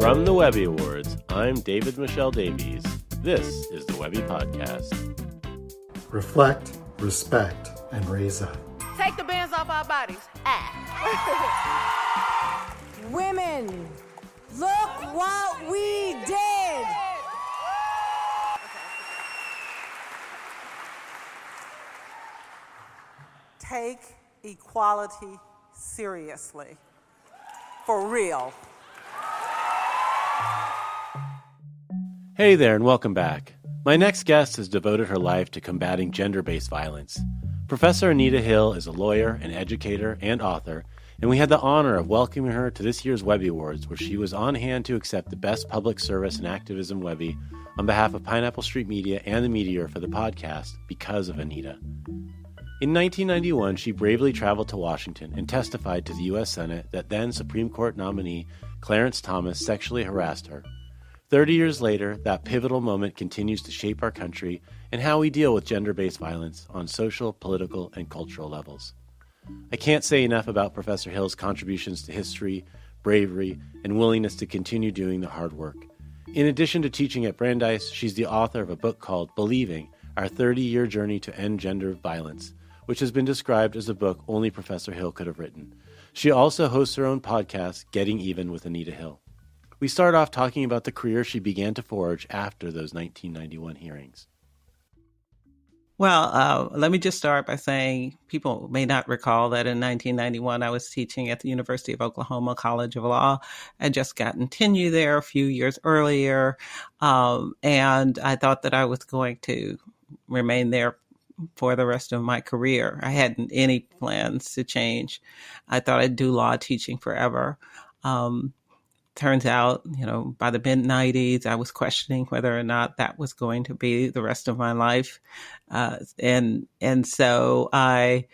From the Webby Awards, I'm David-Michel Davies. This is the Webby Podcast. Reflect, respect, and raise up. Take the bands off our bodies. Ah. Women, look what we did. Take equality seriously. For real. Hey there, and welcome back. My next guest has devoted her life to combating gender based violence. Professor Anita Hill is a lawyer, an educator, and author, and we had the honor of welcoming her to this year's Webby Awards, where she was on hand to accept the Best Public Service and Activism Webby on behalf of Pineapple Street Media and the Meteor for the podcast because of Anita. In 1991, she bravely traveled to Washington and testified to the U.S. Senate that then Supreme Court nominee Clarence Thomas sexually harassed her. Thirty years later, that pivotal moment continues to shape our country and how we deal with gender based violence on social, political, and cultural levels. I can't say enough about Professor Hill's contributions to history, bravery, and willingness to continue doing the hard work. In addition to teaching at Brandeis, she's the author of a book called Believing Our 30 Year Journey to End Gender Violence which has been described as a book only Professor Hill could have written. She also hosts her own podcast, Getting Even with Anita Hill. We start off talking about the career she began to forge after those 1991 hearings. Well, uh, let me just start by saying people may not recall that in 1991 I was teaching at the University of Oklahoma College of Law. I would just gotten tenure there a few years earlier, um, and I thought that I was going to remain there for the rest of my career. I hadn't any plans to change. I thought I'd do law teaching forever. Um, turns out, you know, by the mid 90s, I was questioning whether or not that was going to be the rest of my life. Uh, and, and so I,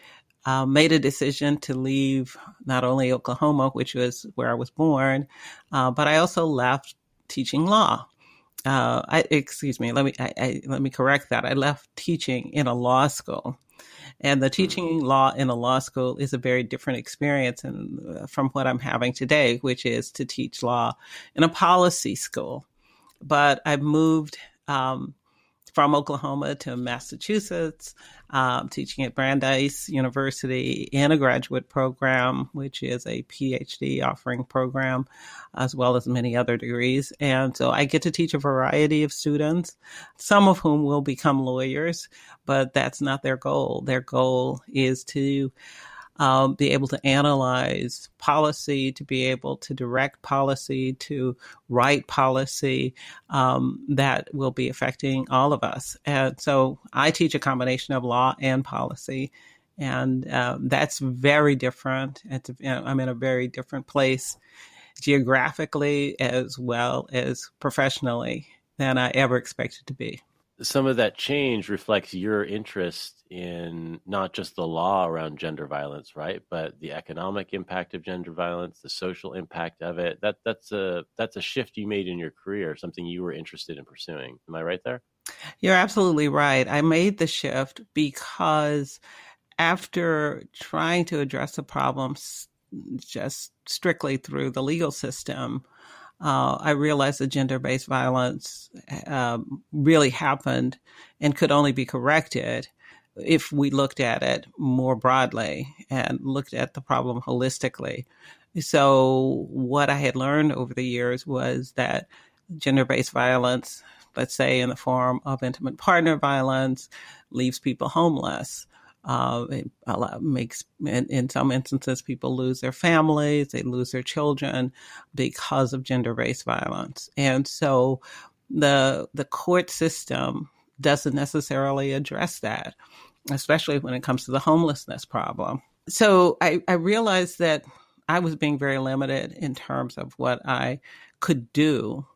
uh, made a decision to leave not only Oklahoma, which was where I was born, uh, but I also left teaching law uh, I, excuse me, let me I, I, let me correct that. I left teaching in a law school, and the hmm. teaching law in a law school is a very different experience and uh, from what I'm having today, which is to teach law in a policy school. But I've moved um, from Oklahoma to Massachusetts, um, teaching at Brandeis University in a graduate program, which is a PhD offering program, as well as many other degrees. And so I get to teach a variety of students, some of whom will become lawyers, but that's not their goal. Their goal is to um, be able to analyze policy, to be able to direct policy, to write policy um, that will be affecting all of us. And so I teach a combination of law and policy. And um, that's very different. It's, you know, I'm in a very different place geographically as well as professionally than I ever expected to be some of that change reflects your interest in not just the law around gender violence, right, but the economic impact of gender violence, the social impact of it. That that's a that's a shift you made in your career, something you were interested in pursuing. Am I right there? You're absolutely right. I made the shift because after trying to address the problems just strictly through the legal system, uh, I realized that gender based violence um, really happened and could only be corrected if we looked at it more broadly and looked at the problem holistically. So, what I had learned over the years was that gender based violence, let's say in the form of intimate partner violence, leaves people homeless. Uh, it makes in, in, some instances people lose their families, they lose their children because of gender-based violence, and so the the court system doesn't necessarily address that, especially when it comes to the homelessness problem. So I, I realized that I was being very limited in terms of what I could do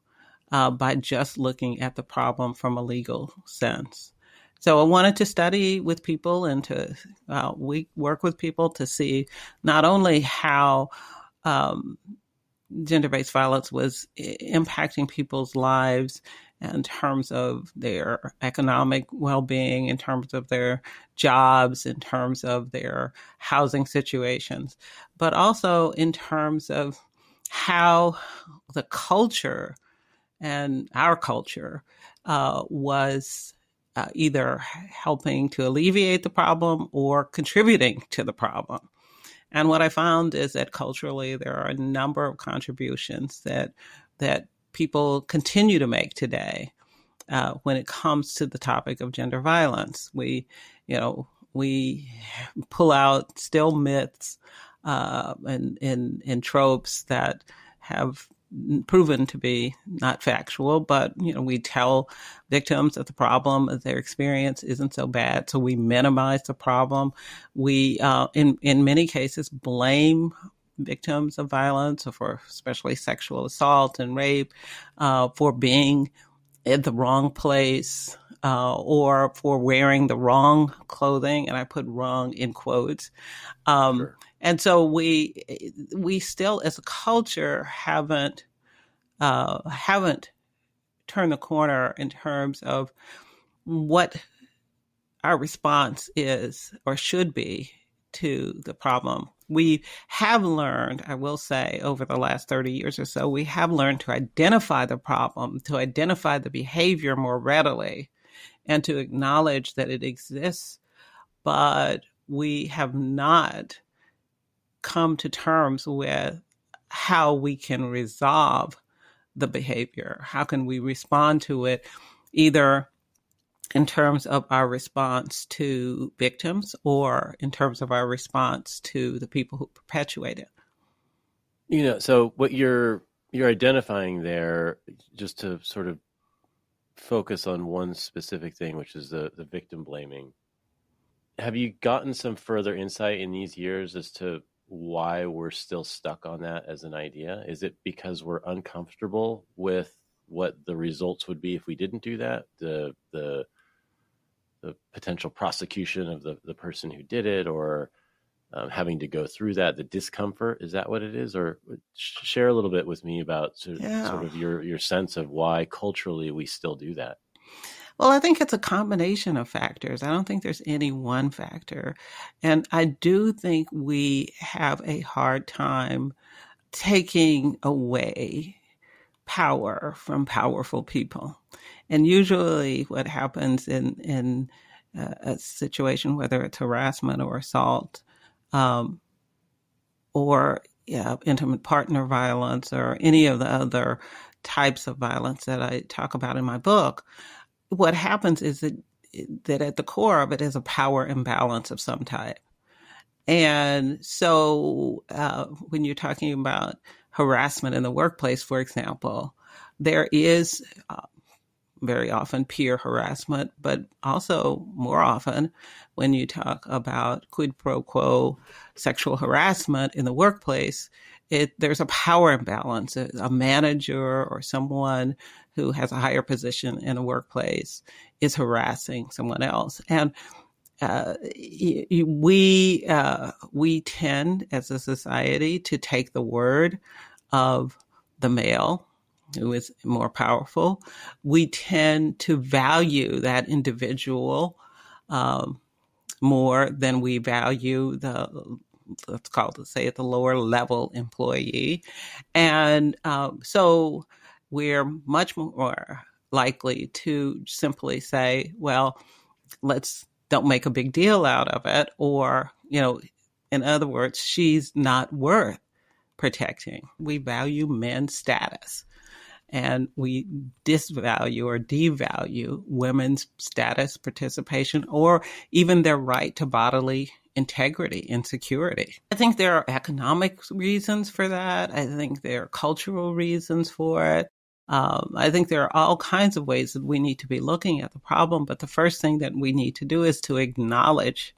uh, by just looking at the problem from a legal sense. So I wanted to study with people and to uh, we work with people to see not only how um, gender-based violence was impacting people's lives in terms of their economic well-being, in terms of their jobs, in terms of their housing situations, but also in terms of how the culture and our culture uh, was uh, either helping to alleviate the problem or contributing to the problem. And what I found is that culturally there are a number of contributions that that people continue to make today uh, when it comes to the topic of gender violence. We, you know, we pull out still myths uh, and, and and tropes that have proven to be not factual, but you know we tell victims that the problem of their experience isn't so bad, so we minimize the problem. We, uh, in in many cases, blame victims of violence, or for especially sexual assault and rape, uh, for being in the wrong place. Uh, or for wearing the wrong clothing, and I put "wrong" in quotes. Um, sure and so we we still as a culture haven't uh, haven't turned the corner in terms of what our response is or should be to the problem. We have learned, I will say, over the last 30 years or so, we have learned to identify the problem, to identify the behavior more readily, and to acknowledge that it exists. But we have not come to terms with how we can resolve the behavior. How can we respond to it either in terms of our response to victims or in terms of our response to the people who perpetuate it? You know, so what you're you're identifying there just to sort of focus on one specific thing, which is the, the victim blaming. Have you gotten some further insight in these years as to why we're still stuck on that as an idea? Is it because we're uncomfortable with what the results would be if we didn't do that? The the the potential prosecution of the, the person who did it or um, having to go through that, the discomfort, is that what it is? Or share a little bit with me about sort of, yeah. sort of your, your sense of why culturally we still do that. Well, I think it's a combination of factors. I don't think there's any one factor. And I do think we have a hard time taking away power from powerful people. And usually, what happens in, in uh, a situation, whether it's harassment or assault, um, or yeah, intimate partner violence, or any of the other types of violence that I talk about in my book, what happens is that that at the core of it is a power imbalance of some type. And so uh, when you're talking about harassment in the workplace, for example, there is uh, very often peer harassment, but also more often when you talk about quid pro quo sexual harassment in the workplace, it, there's a power imbalance. A manager or someone who has a higher position in a workplace is harassing someone else. And uh, we uh, we tend as a society to take the word of the male who is more powerful. We tend to value that individual um, more than we value the let's call it say at the lower level employee, and um, so we're much more likely to simply say, well, let's don't make a big deal out of it. Or, you know, in other words, she's not worth protecting. We value men's status and we disvalue or devalue women's status, participation, or even their right to bodily integrity and security. I think there are economic reasons for that. I think there are cultural reasons for it. Um, I think there are all kinds of ways that we need to be looking at the problem, but the first thing that we need to do is to acknowledge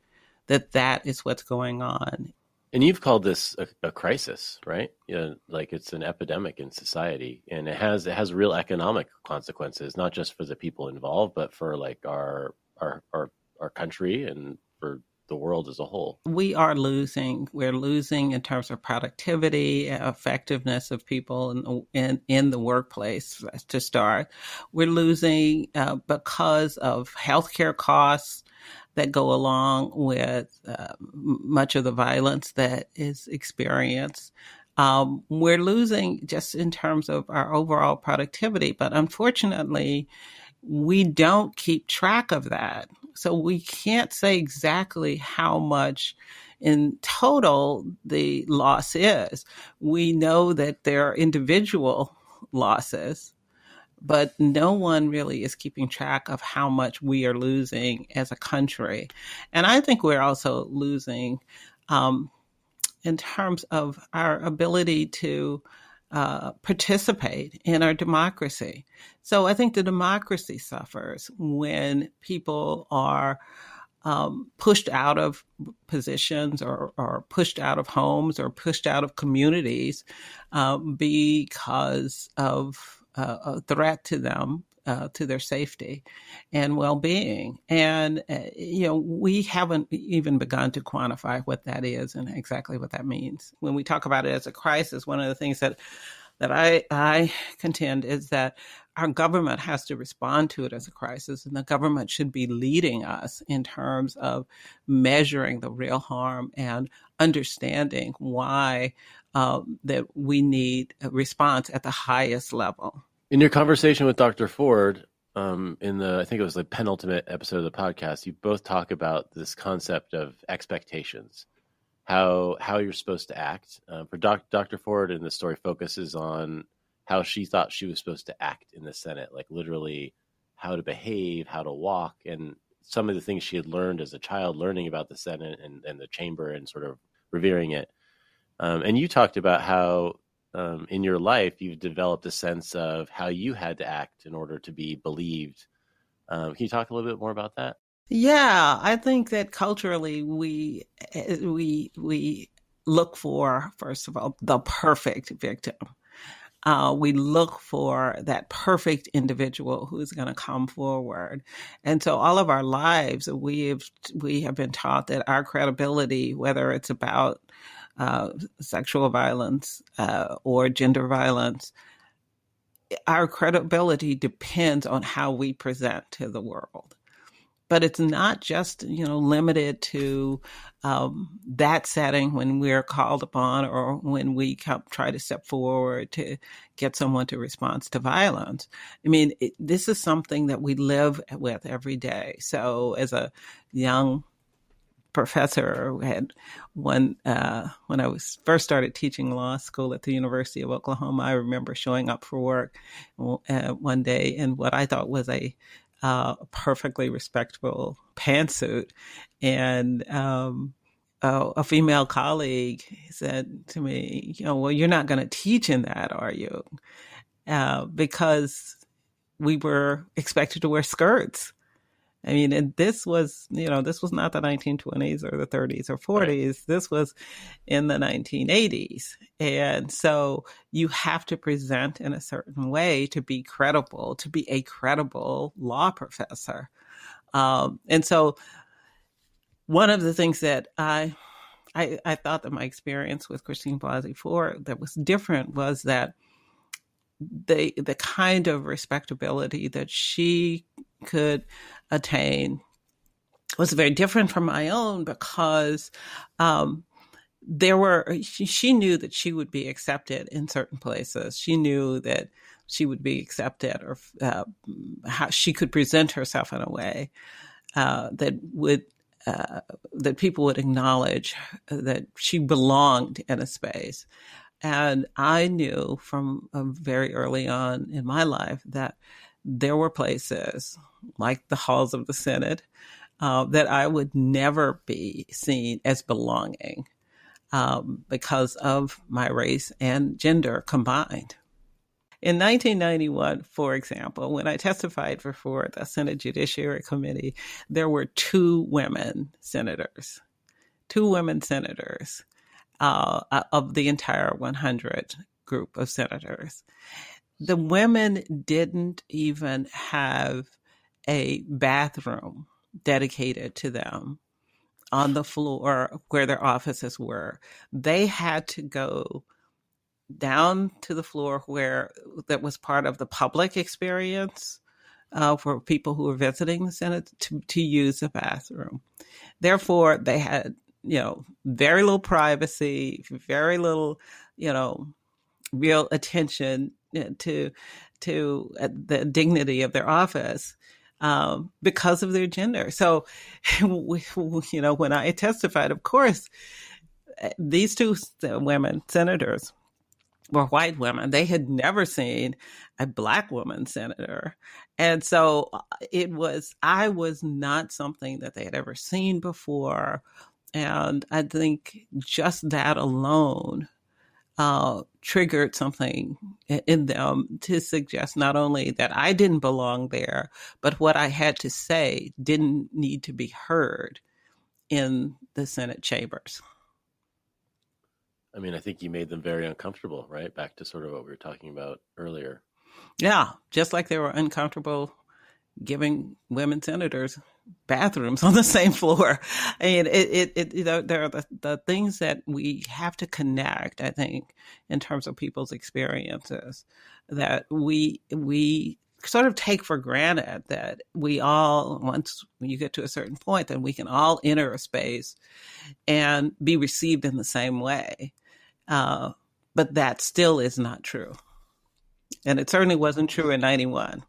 that that is what's going on. And you've called this a, a crisis, right? You know, like it's an epidemic in society, and it has it has real economic consequences, not just for the people involved, but for like our our our, our country and for the world as a whole. We are losing. We're losing in terms of productivity, effectiveness of people in, in, in the workplace to start. We're losing uh, because of healthcare costs that go along with uh, much of the violence that is experienced. Um, we're losing just in terms of our overall productivity, but unfortunately, we don't keep track of that. So we can't say exactly how much in total the loss is. We know that there are individual losses, but no one really is keeping track of how much we are losing as a country. And I think we're also losing um, in terms of our ability to uh, participate in our democracy. So I think the democracy suffers when people are um, pushed out of positions or, or, pushed out of homes or pushed out of communities um, because of uh, a threat to them uh, to their safety and well-being. And uh, you know, we haven't even begun to quantify what that is and exactly what that means. When we talk about it as a crisis, one of the things that that I I contend is that our government has to respond to it as a crisis, and the government should be leading us in terms of measuring the real harm and understanding why uh, that we need a response at the highest level. In your conversation with Dr. Ford, um, in the I think it was the penultimate episode of the podcast, you both talk about this concept of expectations, how how you're supposed to act. Uh, for doc, Dr. Ford, and the story focuses on how she thought she was supposed to act in the Senate, like literally how to behave, how to walk, and some of the things she had learned as a child, learning about the Senate and, and the chamber and sort of revering it. Um, and you talked about how um, in your life you've developed a sense of how you had to act in order to be believed. Um, can you talk a little bit more about that? Yeah, I think that culturally we eh, we we look for first of all the perfect victim. Uh, we look for that perfect individual who's going to come forward, and so all of our lives we have we have been taught that our credibility, whether it's about uh, sexual violence uh, or gender violence, our credibility depends on how we present to the world. But it's not just you know limited to um, that setting when we're called upon or when we come, try to step forward to get someone to respond to violence. I mean, it, this is something that we live with every day. So as a young professor had one uh, when I was first started teaching law school at the University of Oklahoma. I remember showing up for work uh, one day in what I thought was a uh, perfectly respectable pantsuit, and um, a female colleague said to me, "You know, well, you're not going to teach in that, are you?" Uh, because we were expected to wear skirts. I mean, and this was, you know, this was not the 1920s or the 30s or 40s. Right. This was in the 1980s. And so you have to present in a certain way to be credible, to be a credible law professor. Um, and so one of the things that I, I, I thought that my experience with Christine Blasey Ford that was different was that the the kind of respectability that she could attain was very different from my own because um, there were she, she, knew that she would be accepted in certain places. She knew that she would be accepted or uh, how she could present herself in a way uh, that would uh, that people would acknowledge that she belonged in a space. And I knew from very early on in my life that there were places like the halls of the Senate uh, that I would never be seen as belonging um, because of my race and gender combined. In 1991, for example, when I testified before the Senate Judiciary Committee, there were two women senators, two women senators. uh, of the entire 100 group of senators. The women didn't even have a bathroom dedicated to them on the floor where their offices were. They had to go down to the floor where that was part of the public experience uh, for people who were visiting the Senate to, to use the bathroom. Therefore, they had, you know, very little privacy, very little, you know, real attention to to uh, the dignity of their office um, because of their gender. So, you know, when I testified, of course, uh, these two women senators were white women. They had never seen a black woman senator. And so uh, it was, I was not something that they had ever seen before. And I think just that alone uh, triggered something in them to suggest not only that I didn't belong there, but what I had to say didn't need to be heard in the Senate chambers. I mean, I think you made them very uncomfortable, right? Back to sort of what we were talking about earlier. Yeah, just like they were uncomfortable giving women senators bathrooms on the same floor. And it, it, it you know, there are the, the things that we have to connect, I think, in terms of people's experiences that we, we sort of take for granted that we all, once you get to a certain point, then we can all enter a space and be received in the same way. Uh, but that still is not true. And it certainly wasn't true in 91.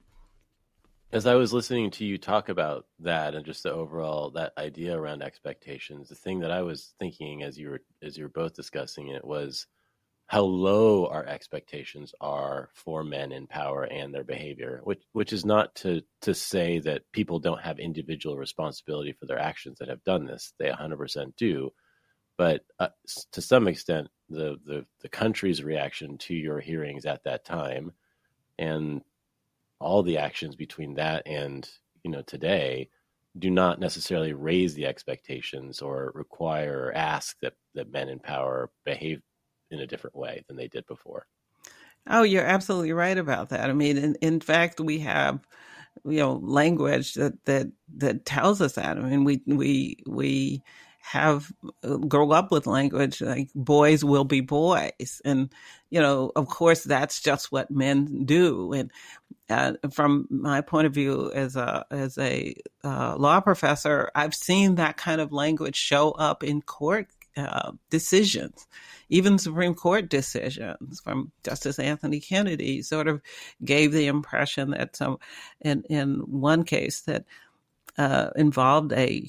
As I was listening to you talk about that and just the overall that idea around expectations, the thing that I was thinking as you were as you were both discussing it was how low our expectations are for men in power and their behavior, which which is not to to say that people don't have individual responsibility for their actions that have done this. They 100% do, but uh, to some extent, the, the the country's reaction to your hearings at that time, and all the actions between that and you know today, do not necessarily raise the expectations or require or ask that that men in power behave in a different way than they did before. Oh, you're absolutely right about that. I mean, in, in fact, we have you know language that that that tells us that. I mean, we we we have uh, grow up with language like boys will be boys. And you know of course that's just what men do. And uh, from my point of view as a as a uh, law professor i've seen that kind of language show up in court uh, decisions even supreme court decisions from justice anthony kennedy sort of gave the impression that some in in one case that uh, involved a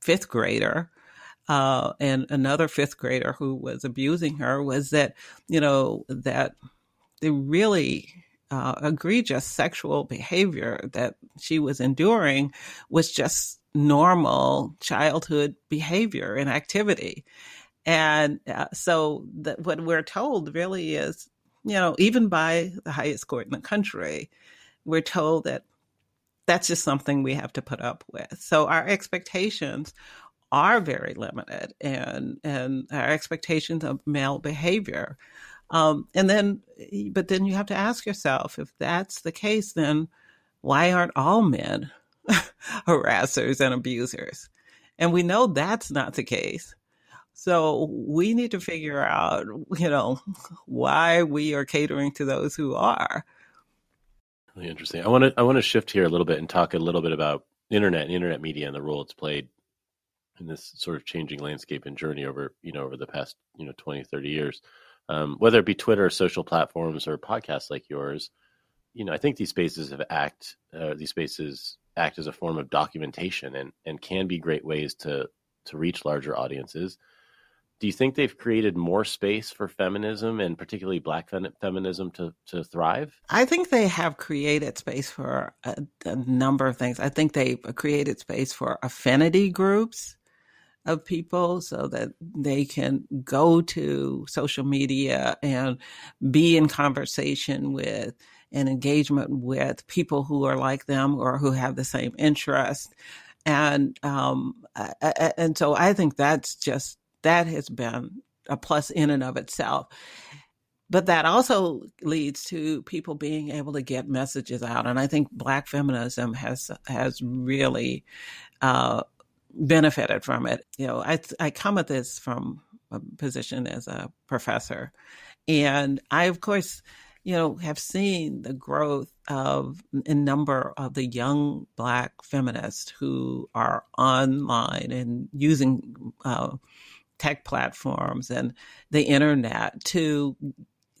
fifth grader uh, and another fifth grader who was abusing her was that, you know, that the really uh, egregious sexual behavior that she was enduring was just normal childhood behavior and activity. And uh, so that what we're told really is, you know, even by the highest court in the country, we're told that that's just something we have to put up with. So our expectations are very limited and and our expectations of male behavior. Um, and then, but then you have to ask yourself if that's the case, then why aren't all men harassers and abusers? And we know that's not the case. So we need to figure out, you know, why we are catering to those who are. Really interesting. I want to I want to shift here a little bit and talk a little bit about internet and internet media and the role it's played in this sort of changing landscape and journey over you know over the past you know 20 30 years um, whether it be twitter or social platforms or podcasts like yours you know i think these spaces have act uh, these spaces act as a form of documentation and and can be great ways to to reach larger audiences do you think they've created more space for feminism and particularly black feminism to, to thrive? I think they have created space for a, a, number of things. I think they've created space for affinity groups of people so that they can go to social media and be in conversation with and engagement with people who are like them or who have the same interest. And, um, and so I think that's just, that has been a plus in and of itself. But that also leads to people being able to get messages out, and I think Black feminism has has really uh, benefited from it. You know, I I come at this from a position as a professor, and I of course you know, have seen the growth of a number of the young Black feminists who are online and using uh, tech platforms and the internet to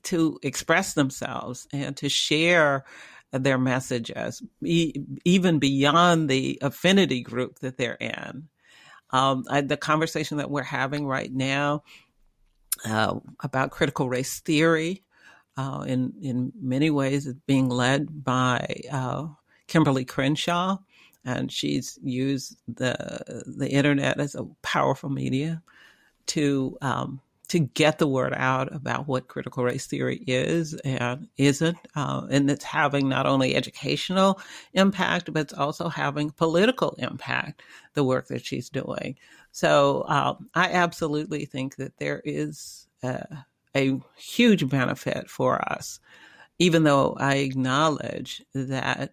to express themselves and to share their messages, e- even beyond the affinity group that they're in. Um, I, the conversation that we're having right now uh, about critical race theory uh, in in many ways is being led by uh, Kimberlé Crenshaw, and she's used the the internet as a powerful media to um, to get the word out about what critical race theory is and isn't, uh, and it's having not only educational impact but it's also having political impact. The work that she's doing, so um, I absolutely think that there is. Uh, a huge benefit for us, even though I acknowledge that.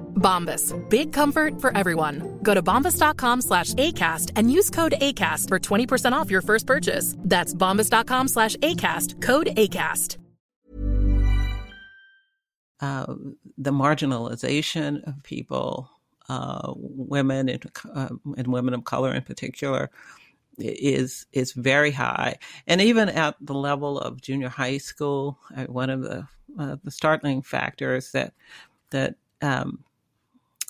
Bombas. Big comfort for everyone. Go to bombas.com slash ACAST and use code ACAST for 20% off your first purchase. That's bombas.com slash ACAST. Code ACAST. Uh, the marginalization of people, uh, women and, uh, and women of color in particular, is is very high, and even at the level of junior high school, uh, one of the uh, the startling factors that that um,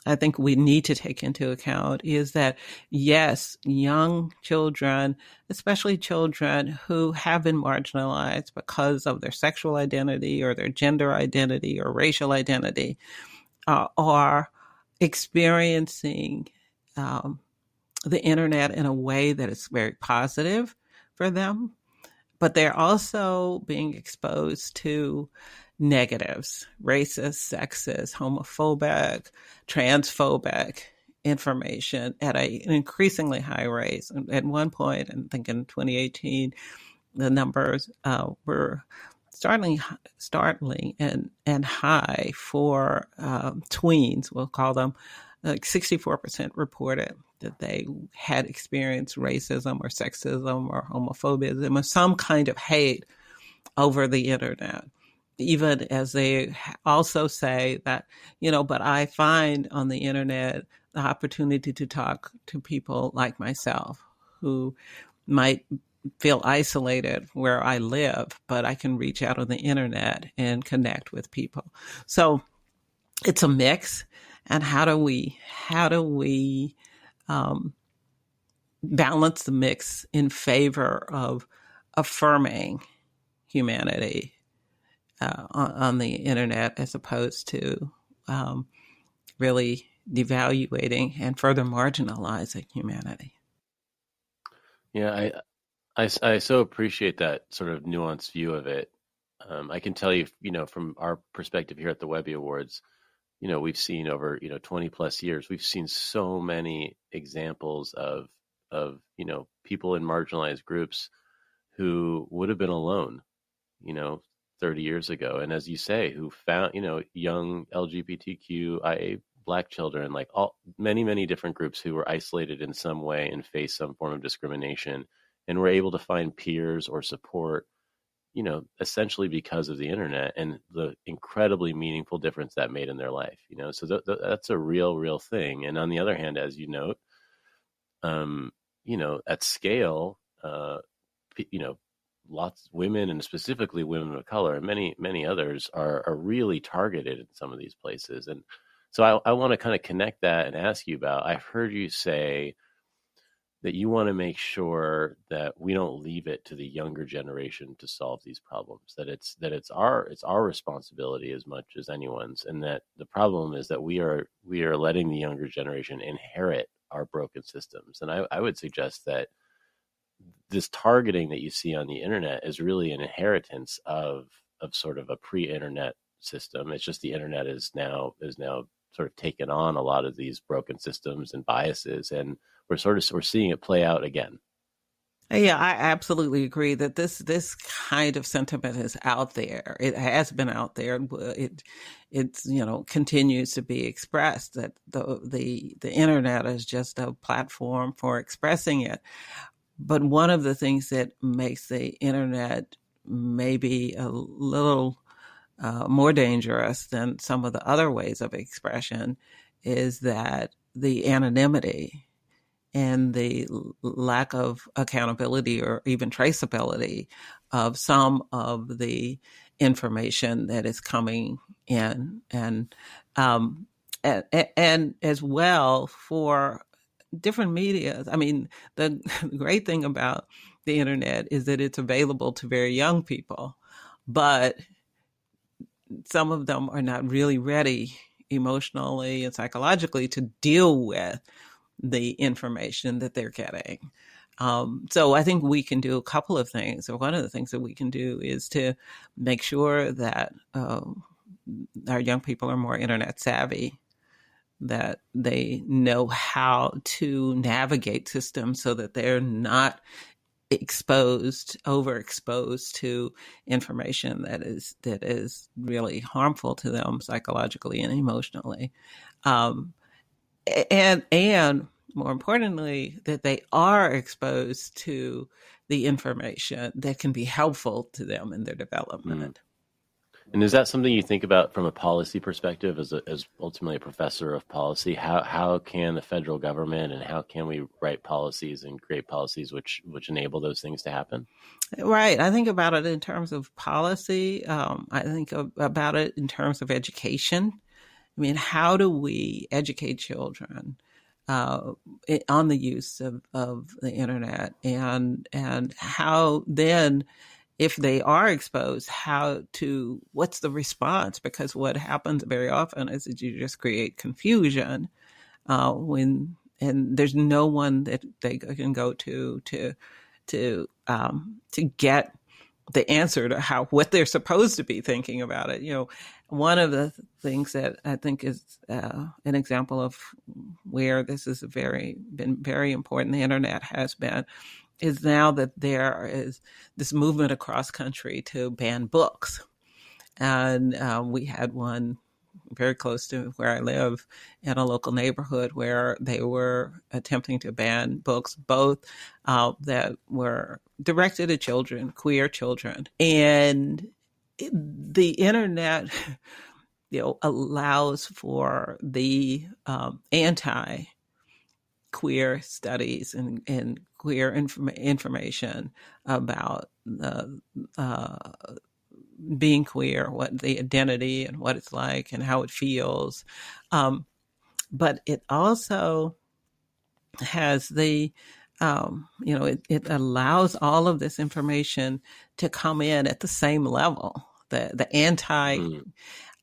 I think we need to take into account is that yes, young children, especially children who have been marginalized because of their sexual identity or their gender identity or racial identity, uh, are experiencing um, the internet in a way that is very positive for them, but they're also being exposed to negatives racist, sexist, homophobic, transphobic information at an increasingly high rate. At one point, I think in 2018, the numbers uh, were startling, startling and, and high for um, tweens, we'll call them. Like 64% reported that they had experienced racism or sexism or homophobia or some kind of hate over the internet even as they also say that, you know, but I find on the internet the opportunity to talk to people like myself who might feel isolated where I live, but I can reach out on the internet and connect with people. So it's a mix. And how do we, how do we, um, balance the mix in favor of affirming humanity uh, on, on, the internet as opposed to um, really devaluating and further marginalizing humanity. Yeah, I, I, I so appreciate that sort of nuanced view of it. Um, I can tell you, you know, from our perspective here at the Webby Awards, you know, we've seen over you know 20 plus years, we've seen so many examples of of you know people in marginalized groups who would have been alone, you know, 30 years ago and as you say who found you know young lgbtqia black children like all many many different groups who were isolated in some way and faced some form of discrimination and were able to find peers or support you know, essentially because of the internet and the incredibly meaningful difference that made in their life. You know, so th- th- that's a real, real thing. And on the other hand, as you note, um, you know, at scale, uh, you know, lots of women and specifically women of color and many many others are are really targeted in some of these places and so i, I want to kind of connect that and ask you about i've heard you say that you want to make sure that we don't leave it to the younger generation to solve these problems that it's that it's our it's our responsibility as much as anyone's and that the problem is that we are we are letting the younger generation inherit our broken systems and i, I would suggest that this targeting that you see on the internet is really an inheritance of of sort of a pre-internet system. It's just the internet is now is now sort of taken on a lot of these broken systems and biases, and we're sort of we're seeing it play out again. Yeah, I absolutely agree that this this kind of sentiment is out there. It has been out there. Uh, it it's you know continues to be expressed that the the the internet is just a platform for expressing it. But one of the things that makes the internet maybe a little uh, more dangerous than some of the other ways of expression is that the anonymity and the lack of accountability or even traceability of some of the information that is coming in and um, and, and as well for different media. I mean, the great thing about the internet is that it's available to very young people, but some of them are not really ready emotionally and psychologically to deal with the information that they're getting. Um, so I think we can do a couple of things. Or one of the things that we can do is to make sure that uh, our young people are more internet savvy that they know how to navigate systems so that they're not exposed overexposed to information that is that is really harmful to them psychologically and emotionally um, and and more importantly that they are exposed to the information that can be helpful to them in their development mm. And is that something you think about from a policy perspective, as a, as ultimately a professor of policy? How how can the federal government and how can we write policies and create policies which which enable those things to happen? Right. I think about it in terms of policy. Um, I think about it in terms of education. I mean, how do we educate children? Uh, on the use of, of the internet and and how then if they are exposed, how to, what's the response? Because what happens very often is that you just create confusion uh, when, and there's no one that they can go to to to um, to get the answer to how what they're supposed to be thinking about it. You know, one of the things that I think is uh, an example of where this is very been very important. The internet has been is now that there is this movement across country to ban books. And um, we had one very close to where I live in a local neighborhood where they were attempting to ban books, both uh, that were directed at children, queer children. And the internet, you know, allows for the um, anti queer studies and, and queer inform- information about uh, being queer, what the identity and what it's like and how it feels. Um, but it also has the, um, you know, it, it allows all of this information to come in at the same level. The the anti, mm.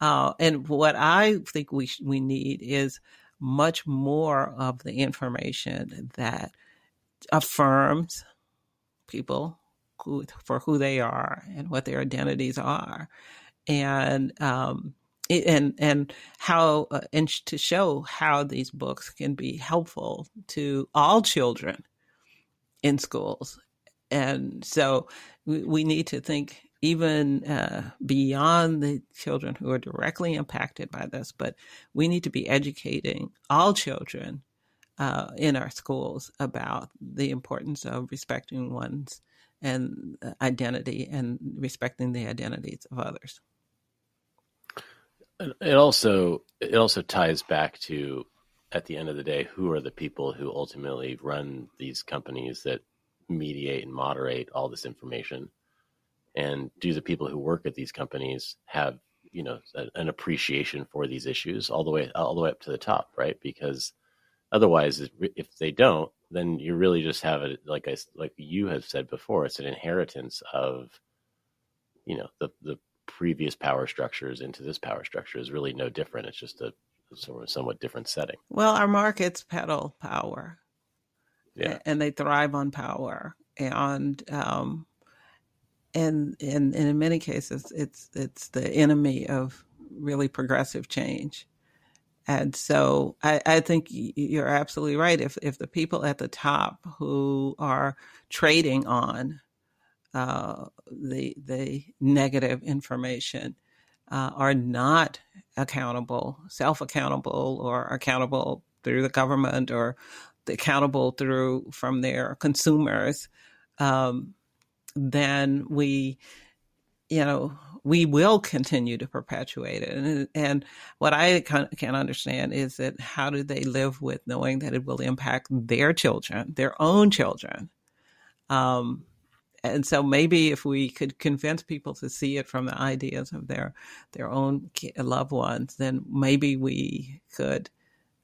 uh, and what I think we we need is much more of the information that affirms people who, for who they are and what their identities are, and um, and and how uh, and to show how these books can be helpful to all children in schools, and so we, we need to think even uh, beyond the children who are directly impacted by this, but we need to be educating all children uh, in our schools about the importance of respecting one's and identity and respecting the identities of others. It also it also ties back to at the end of the day who are the people who ultimately run these companies that mediate and moderate all this information and do the people who work at these companies have you know an appreciation for these issues all the way all the way up to the top right because otherwise if they don't then you really just have it like I like you have said before. It's an inheritance of, you know, the the previous power structures into this power structure is really no different. It's just a sort of somewhat different setting. Well, our markets peddle power, yeah, and they thrive on power, and um, and and, and in many cases, it's it's the enemy of really progressive change. And so I, I, think you're absolutely right. If if the people at the top who are trading on uh, the the negative information uh, are not accountable, self accountable, or accountable through the government or accountable through from their consumers, um, then we, you know, we will continue to perpetuate it. And, and what I can, can understand is that how do they live with knowing that it will impact their children, their own children? Um, and so maybe if we could convince people to see it from the ideas of their their own loved ones, then maybe we could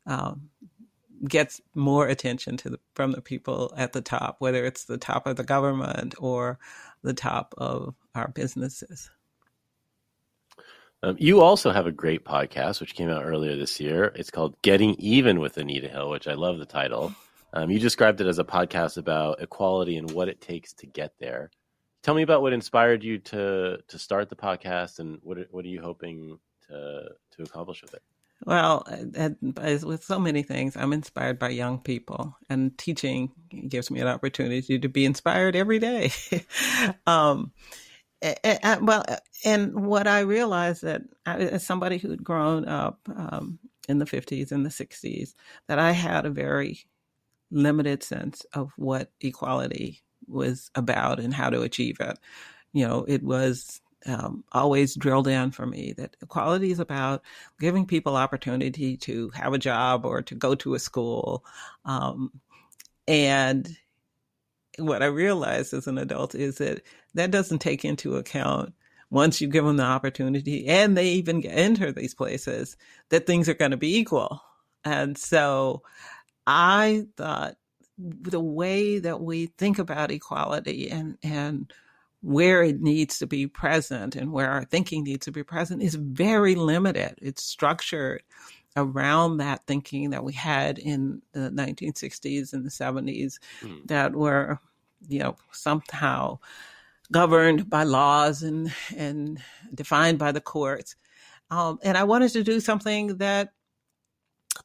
um, get more attention to the, from the people at the top, whether it's the top of the government or the top of our businesses. Um, you also have a great podcast, which came out earlier this year. It's called Getting Even with Anita Hill, which I love the title. Um, you described it as a podcast about equality and what it takes to get there. Tell me about what inspired you to to start the podcast, and what what are you hoping to to accomplish with it? Well, with so many things, I'm inspired by young people, and teaching gives me an opportunity to be inspired every day. um, well, and what I realized that as somebody who'd grown up um, in the 50s and the 60s, that I had a very limited sense of what equality was about and how to achieve it. You know, it was um, always drilled in for me that equality is about giving people opportunity to have a job or to go to a school. Um, and what I realized as an adult is that that doesn't take into account once you give them the opportunity and they even enter these places that things are going to be equal. And so I thought the way that we think about equality and, and where it needs to be present and where our thinking needs to be present is very limited. It's structured around that thinking that we had in the 1960s and the 70s mm. that were, you know, somehow governed by laws and and defined by the courts. Um, and I wanted to do something that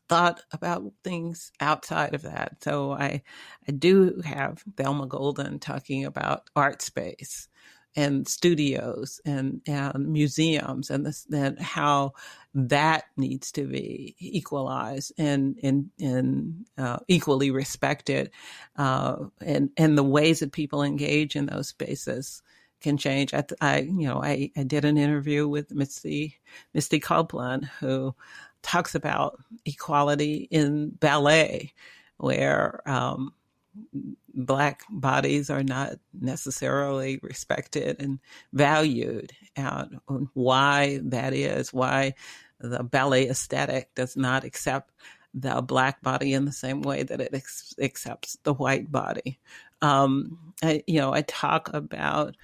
thought about things outside of that. So I I do have Thelma Golden talking about art space and studios and, and museums and this and how that needs to be equalized and and, and uh, equally respected uh, and and the ways that people engage in those spaces can change. I, I you know I, I did an interview with Misty Misty Copeland who talks about equality in ballet where um, black bodies are not necessarily respected and valued and why that is why the ballet aesthetic does not accept the black body in the same way that it ex- accepts the white body. Um, I, you know i talk about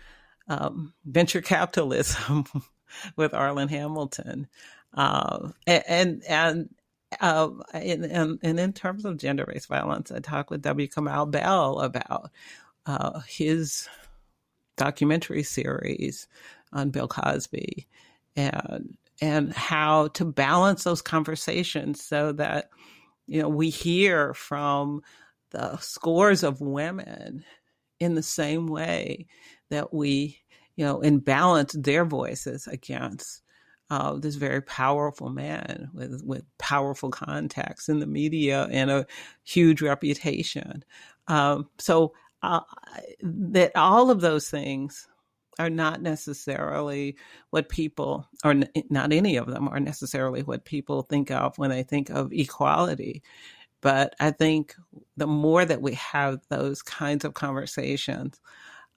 um, venture capitalism with arlan hamilton uh, and and uh, and, and, in terms of gender based violence, I talked with W. Kamau Bell about uh, his documentary series on Bill Cosby and and how to balance those conversations so that you know we hear from the scores of women in the same way that we you know and balance their voices against uh, this very powerful man with with powerful contacts in the media and a huge reputation. Um, so uh, that all of those things are not necessarily what people, or not any of them, are necessarily what people think of when they think of equality. But I think the more that we have those kinds of conversations,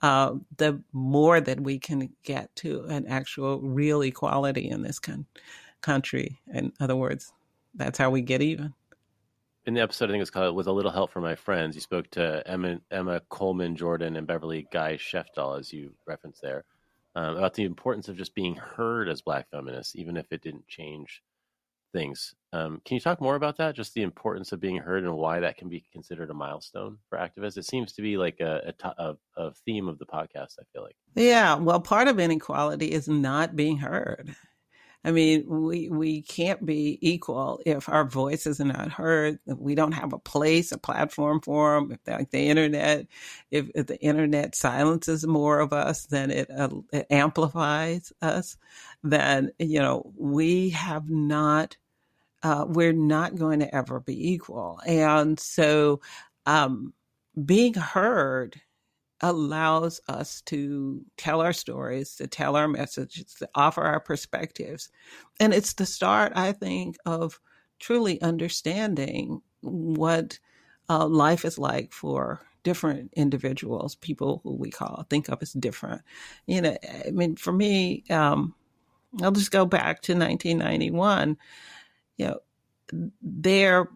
uh, the more that we can get to an actual real equality in this con- country. In other words, that's how we get even. In the episode, I think it's called "With a Little Help from My Friends," you spoke to Emma, Emma Coleman Jordan and Beverly Guy Sheftall, as you referenced there, um, about the importance of just being heard as Black feminists, even if it didn't change things. Um, can you talk more about that? Just the importance of being heard and why that can be considered a milestone for activists. It seems to be like a, a, a theme of the podcast. I feel like. Yeah, well, part of inequality is not being heard. I mean, we we can't be equal if our voices are not heard. If we don't have a place, a platform for them. If like the internet, if, if, the internet silences more of us than it, uh, it amplifies us, then you know we have not. Uh, we're not going to ever be equal, and so um, being heard allows us to tell our stories, to tell our messages, to offer our perspectives. And it's the start, I think, of truly understanding what uh, life is like for different individuals, people who we call think of as different. You know, I mean, for me, um, I'll just go back to 1991. You know, there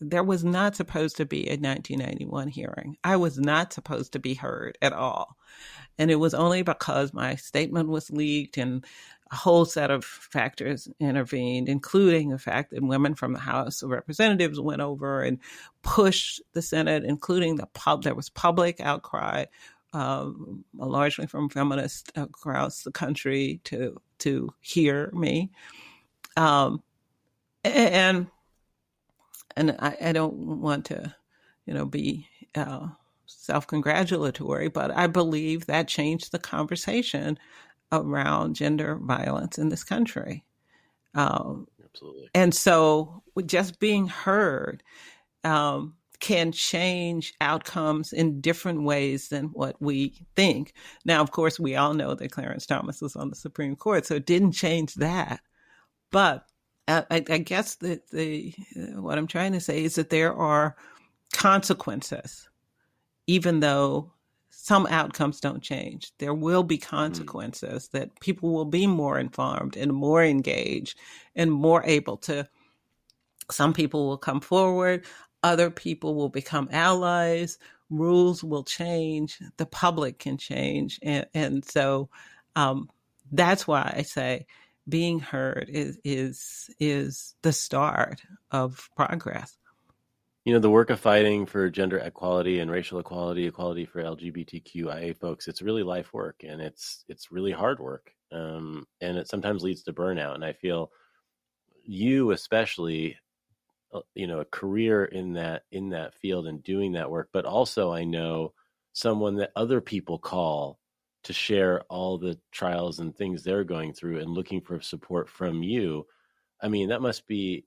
there was not supposed to be a 1991 hearing. I was not supposed to be heard at all. And it was only because my statement was leaked and a whole set of factors intervened, including the fact that women from the House of Representatives went over and pushed the Senate, including the pub. There was public outcry, um, largely from feminists across the country, to to hear me. Um, and and I, I don't want to, you know, be uh, self-congratulatory, but I believe that changed the conversation around gender violence in this country. Um, Absolutely. And so, just being heard um, can change outcomes in different ways than what we think. Now, of course, we all know that Clarence Thomas was on the Supreme Court, so it didn't change that. But I, I guess that the what I'm trying to say is that there are consequences, even though some outcomes don't change. There will be hmm. consequences mm. that people will be more informed and more engaged and more able to. Some people will come forward, other people will become allies, rules will change, the public can change. And, and so um, that's why I say being heard is is is the start of progress. You know, the work of fighting for gender equality and racial equality, equality for LGBTQIA folks, it's really life work and it's it's really hard work. Um, and it sometimes leads to burnout. And I feel you especially Uh, you know a career in that in that field and doing that work but also i know someone that other people call to share all the trials and things they're going through and looking for support from you. I mean that must be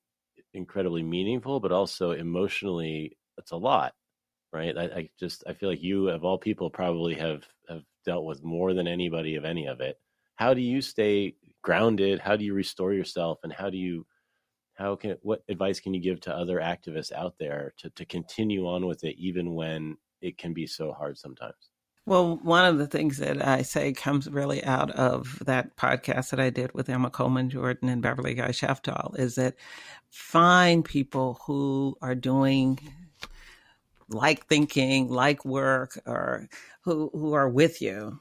incredibly meaningful but also emotionally it's a lot right? I, I, just i feel like you of all people probably have have dealt with more than anybody of any of it. How do you stay grounded? How do you restore yourself? And how do you how can what advice can you give to other activists out there to, to continue on with it even when it can be so hard sometimes? Well, one of the things that I say comes really out of that podcast that I did with Emma Coleman Jordan and Beverly Guy Sheftall is that find people who are doing like thinking, like work, or who who are with you,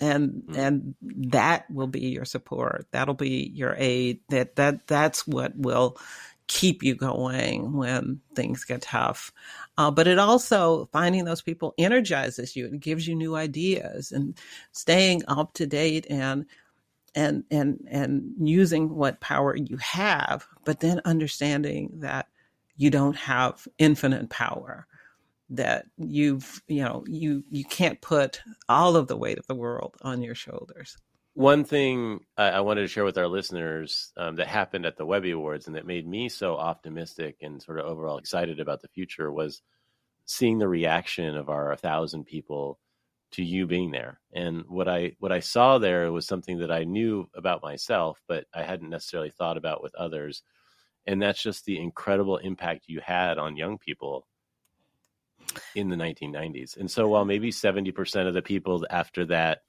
and mm-hmm. and that will be your support. That'll be your aid. That that that's what will keep you going when things get tough. Uh, but it also, finding those people energizes you and gives you new ideas and staying up to date and and and and using what power you have, but then understanding that you don't have infinite power that you've you know you you can't put all of the weight of the world on your shoulders one thing I, I wanted to share with our listeners um, that happened at the Webby Awards and that made me so optimistic and sort of overall excited about the future was seeing the reaction of our thousand people to you being there. And what I what I saw there was something that I knew about myself, but I hadn't necessarily thought about with others. And that's just the incredible impact you had on young people in the 1990s. And so while maybe 70% of the people after that,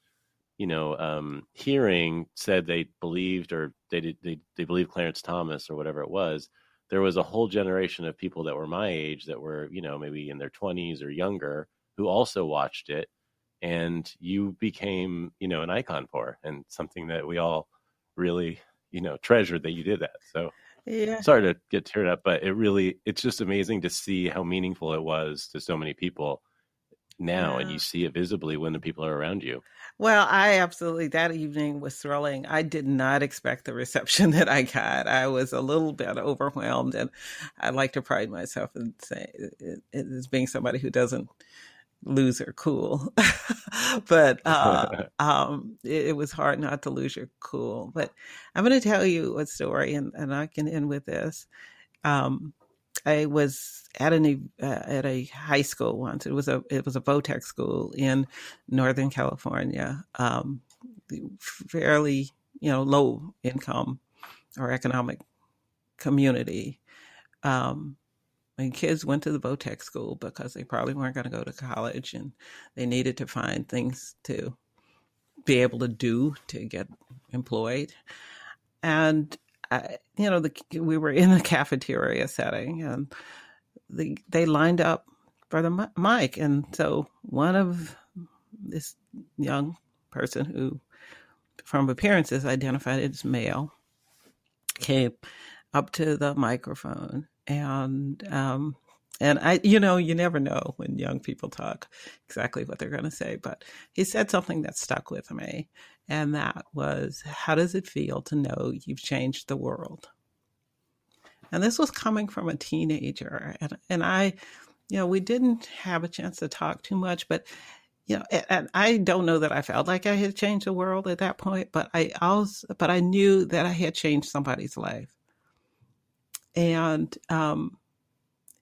you know, um, hearing said they believed or they did, they, they believed Clarence Thomas or whatever it was, there was a whole generation of people that were my age that were, you know, maybe in their 20s or younger who also watched it and you became you know an icon for and something that we all really you know treasured that you did that so yeah. Sorry to get teared up but it really it's just amazing to see how meaningful it was to so many people now yeah. and you see it visibly when the people are around you. Well i absolutely that evening was thrilling. I did not expect the reception that i got. I was a little bit overwhelmed and i like to pride myself in saying as being somebody who doesn't lose her cool. but uh, um, it, it, was hard not to lose your cool. But I'm going to tell you a story, and, and I can end with this. Um, I was at a uh, at a high school once. It was a it was a Votech school in Northern California, um, fairly you know low income or economic community. Um, and kids went to the Votech school because they probably weren't going to go to college and they needed to find things to be able to do to get employed. And, I, you know, the, we were in a cafeteria setting and the, they lined up for the mic. And so one of this young person who, from appearances, identified as male, came up to the microphone and um, and I, you know, you never know when young people talk exactly what they're going to say. But he said something that stuck with me, and that was, "How does it feel to know you've changed the world?" And this was coming from a teenager, and and I, you know, we didn't have a chance to talk too much, but you know, and I don't know that I felt like I had changed the world at that point, but I also, but I knew that I had changed somebody's life and um,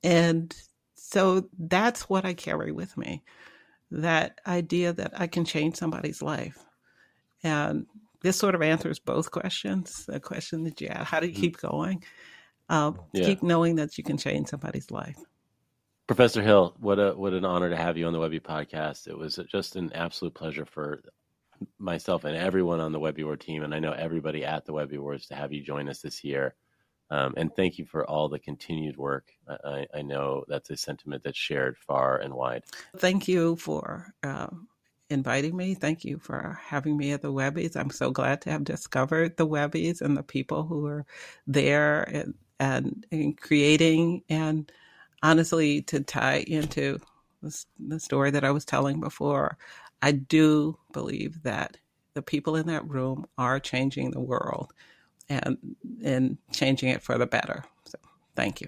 and so that's what I carry with me, that idea that I can change somebody's life, and this sort of answers both questions. The question that you had, how do you mm-hmm. keep going? Um, yeah. Keep knowing that you can change somebody's life. Professor Hill, what a what an honor to have you on the Webby podcast. It was just an absolute pleasure for myself and everyone on the Webby Award team, and I know everybody at the Webby Awards to have you join us this year. Um, and thank you for all the continued work. I, I, know that's a sentiment that's shared far and wide. Thank you for uh, inviting me. Thank you for having me at the Webbies. I'm so glad to have discovered the Webbies and the people who are there and, and, and creating and honestly to tie into the story that I was telling before. I do believe that the people in that room are changing the world and and changing it for the better. So thank you.